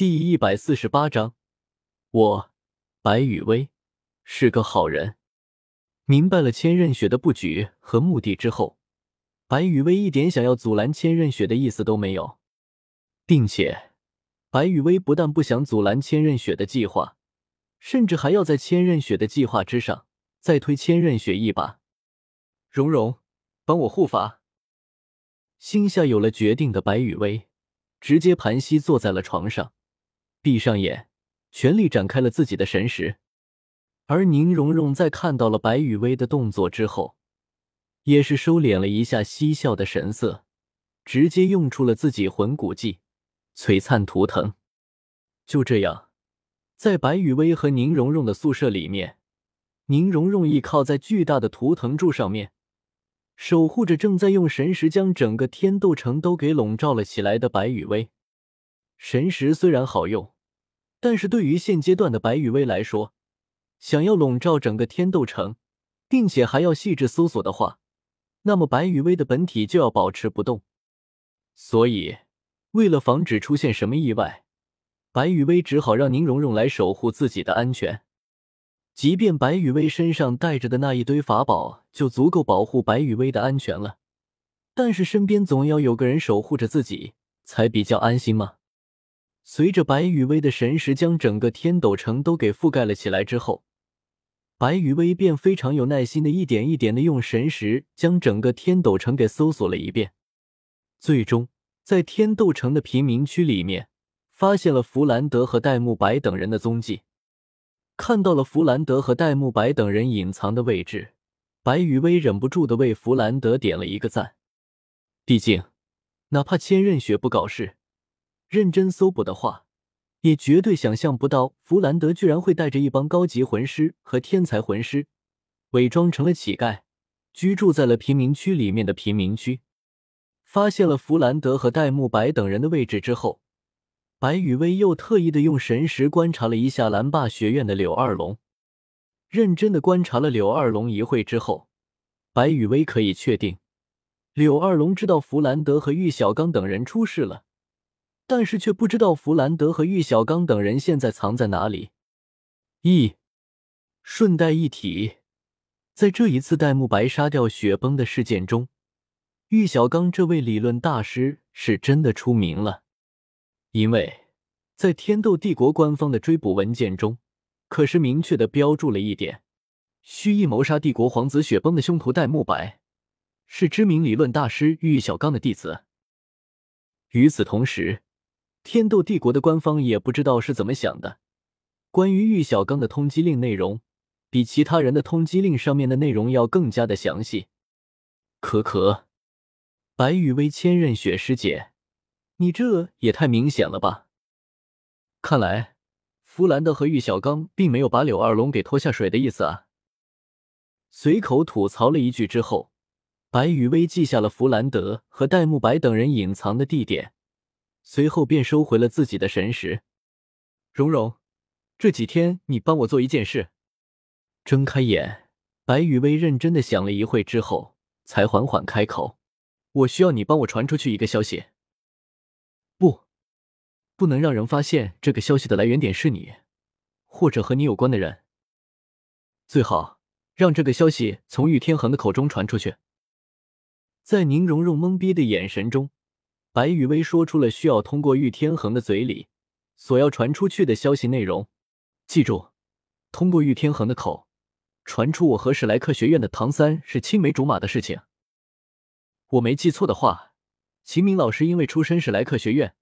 第一百四十八章，我白雨薇是个好人。明白了千仞雪的布局和目的之后，白雨薇一点想要阻拦千仞雪的意思都没有，并且白雨薇不但不想阻拦千仞雪的计划，甚至还要在千仞雪的计划之上再推千仞雪一把。蓉蓉，帮我护法。心下有了决定的白雨薇，直接盘膝坐在了床上。闭上眼，全力展开了自己的神识。而宁荣荣在看到了白雨薇的动作之后，也是收敛了一下嬉笑的神色，直接用出了自己魂骨技——璀璨图腾。就这样，在白雨薇和宁荣荣的宿舍里面，宁荣荣倚靠在巨大的图腾柱上面，守护着正在用神识将整个天斗城都给笼罩了起来的白雨薇。神识虽然好用，但是对于现阶段的白羽薇来说，想要笼罩整个天斗城，并且还要细致搜索的话，那么白羽薇的本体就要保持不动。所以，为了防止出现什么意外，白羽薇只好让宁荣荣来守护自己的安全。即便白羽薇身上带着的那一堆法宝就足够保护白羽薇的安全了，但是身边总要有个人守护着自己，才比较安心嘛。随着白羽薇的神识将整个天斗城都给覆盖了起来之后，白羽薇便非常有耐心的一点一点的用神识将整个天斗城给搜索了一遍，最终在天斗城的贫民区里面发现了弗兰德和戴沐白等人的踪迹。看到了弗兰德和戴沐白等人隐藏的位置，白羽薇忍不住的为弗兰德点了一个赞。毕竟，哪怕千仞雪不搞事。认真搜捕的话，也绝对想象不到弗兰德居然会带着一帮高级魂师和天才魂师，伪装成了乞丐，居住在了贫民区里面的贫民区。发现了弗兰德和戴沐白等人的位置之后，白雨薇又特意的用神识观察了一下蓝霸学院的柳二龙。认真的观察了柳二龙一会之后，白雨薇可以确定，柳二龙知道弗兰德和玉小刚等人出事了。但是却不知道弗兰德和玉小刚等人现在藏在哪里。一顺带一提，在这一次戴沐白杀掉雪崩的事件中，玉小刚这位理论大师是真的出名了，因为在天斗帝国官方的追捕文件中，可是明确的标注了一点：蓄意谋杀帝国皇子雪崩的凶徒戴沐白，是知名理论大师玉小刚的弟子。与此同时。天斗帝国的官方也不知道是怎么想的，关于玉小刚的通缉令内容，比其他人的通缉令上面的内容要更加的详细。可可，白羽薇千仞雪师姐，你这也太明显了吧？看来弗兰德和玉小刚并没有把柳二龙给拖下水的意思啊。随口吐槽了一句之后，白羽薇记下了弗兰德和戴沐白等人隐藏的地点。随后便收回了自己的神识。蓉蓉，这几天你帮我做一件事。睁开眼，白雨薇认真的想了一会之后，才缓缓开口：“我需要你帮我传出去一个消息。不，不能让人发现这个消息的来源点是你，或者和你有关的人。最好让这个消息从玉天恒的口中传出去。”在宁荣荣懵逼的眼神中。白雨薇说出了需要通过玉天恒的嘴里所要传出去的消息内容。记住，通过玉天恒的口传出我和史莱克学院的唐三是青梅竹马的事情。我没记错的话，秦明老师因为出身史莱克学院，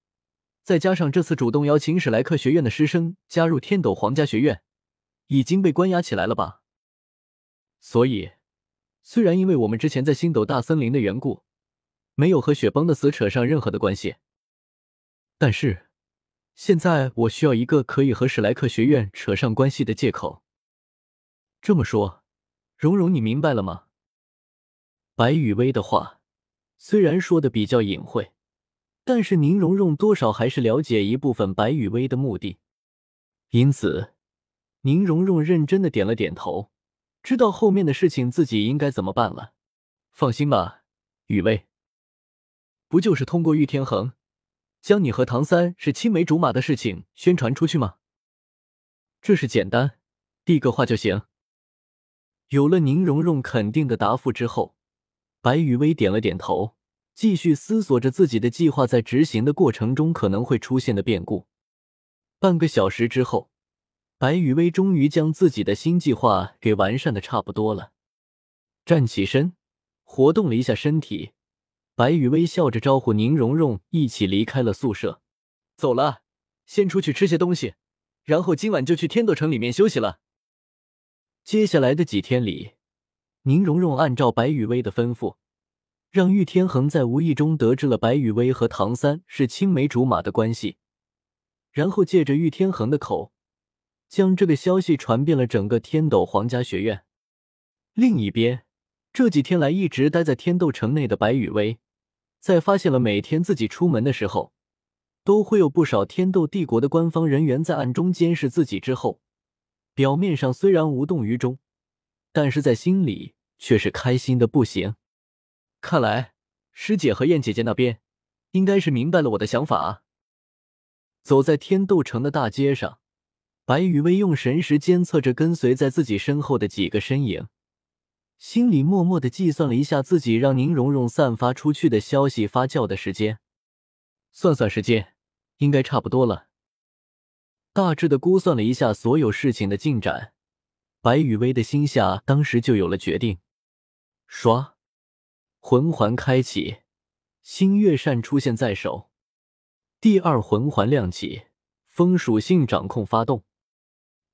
再加上这次主动邀请史莱克学院的师生加入天斗皇家学院，已经被关押起来了吧？所以，虽然因为我们之前在星斗大森林的缘故。没有和雪崩的死扯上任何的关系，但是现在我需要一个可以和史莱克学院扯上关系的借口。这么说，蓉蓉，你明白了吗？白雨薇的话虽然说的比较隐晦，但是宁荣荣多少还是了解一部分白雨薇的目的，因此宁荣荣认真的点了点头，知道后面的事情自己应该怎么办了。放心吧，雨薇。不就是通过玉天恒，将你和唐三是青梅竹马的事情宣传出去吗？这是简单，递个话就行。有了宁荣荣肯定的答复之后，白雨薇点了点头，继续思索着自己的计划在执行的过程中可能会出现的变故。半个小时之后，白雨薇终于将自己的新计划给完善的差不多了。站起身，活动了一下身体，白雨薇笑着招呼宁荣荣一起离开了宿舍。走了，先出去吃些东西，然后今晚就去天斗城里面休息了。接下来的几天里，宁荣荣按照白雨薇的吩咐，让玉天恒在无意中得知了白雨薇和唐三是青梅竹马的关系。然后借着玉天恒的口，将这个消息传遍了整个天斗皇家学院。另一边，这几天来一直待在天斗城内的白羽薇，在发现了每天自己出门的时候，都会有不少天斗帝国的官方人员在暗中监视自己之后，表面上虽然无动于衷，但是在心里却是开心的不行。看来师姐和燕姐姐那边，应该是明白了我的想法啊。走在天斗城的大街上，白羽薇用神识监测着跟随在自己身后的几个身影，心里默默的计算了一下自己让宁荣荣散发出去的消息发酵的时间。算算时间，应该差不多了。大致的估算了一下所有事情的进展，白羽薇的心下当时就有了决定。唰，魂环开启，星月扇出现在手。第二魂环亮起，风属性掌控发动。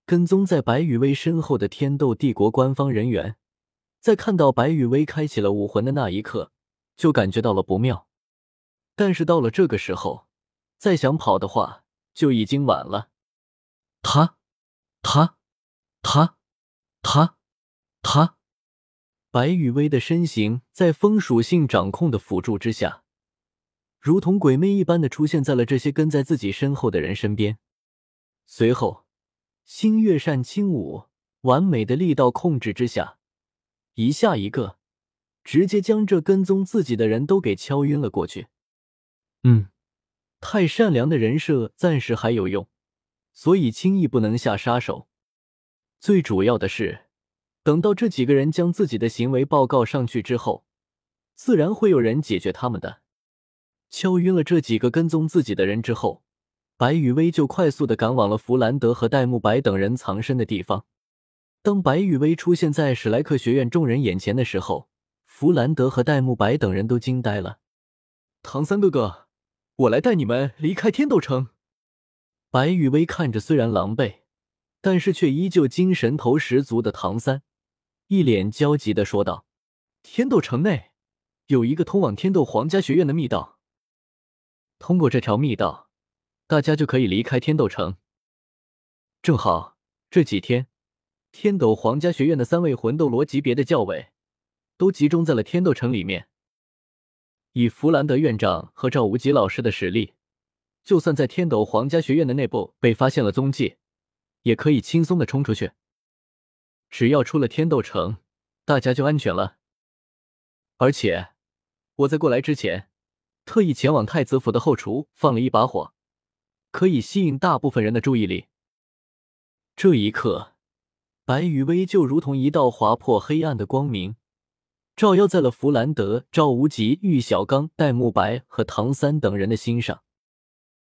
跟踪在白羽薇身后的天斗帝国官方人员，在看到白羽薇开启了武魂的那一刻，就感觉到了不妙。但是到了这个时候，再想跑的话，就已经晚了。他，他，他，他，他，白羽薇的身形在风属性掌控的辅助之下。如同鬼魅一般的出现在了这些跟在自己身后的人身边，随后星月扇轻舞，完美的力道控制之下，一下一个，直接将这跟踪自己的人都给敲晕了过去。嗯，太善良的人设暂时还有用，所以轻易不能下杀手。最主要的是，等到这几个人将自己的行为报告上去之后，自然会有人解决他们的。敲晕了这几个跟踪自己的人之后，白雨薇就快速的赶往了弗兰德和戴沐白等人藏身的地方。当白雨薇出现在史莱克学院众人眼前的时候，弗兰德和戴沐白等人都惊呆了。唐三哥哥，我来带你们离开天斗城。白雨薇看着虽然狼狈，但是却依旧精神头十足的唐三，一脸焦急的说道：“天斗城内有一个通往天斗皇家学院的密道。”通过这条密道，大家就可以离开天斗城。正好这几天，天斗皇家学院的三位魂斗罗级别的教委都集中在了天斗城里面。以弗兰德院长和赵无极老师的实力，就算在天斗皇家学院的内部被发现了踪迹，也可以轻松的冲出去。只要出了天斗城，大家就安全了。而且我在过来之前。特意前往太子府的后厨放了一把火，可以吸引大部分人的注意力。这一刻，白羽薇就如同一道划破黑暗的光明，照耀在了弗兰德、赵无极、玉小刚、戴沐白和唐三等人的心上。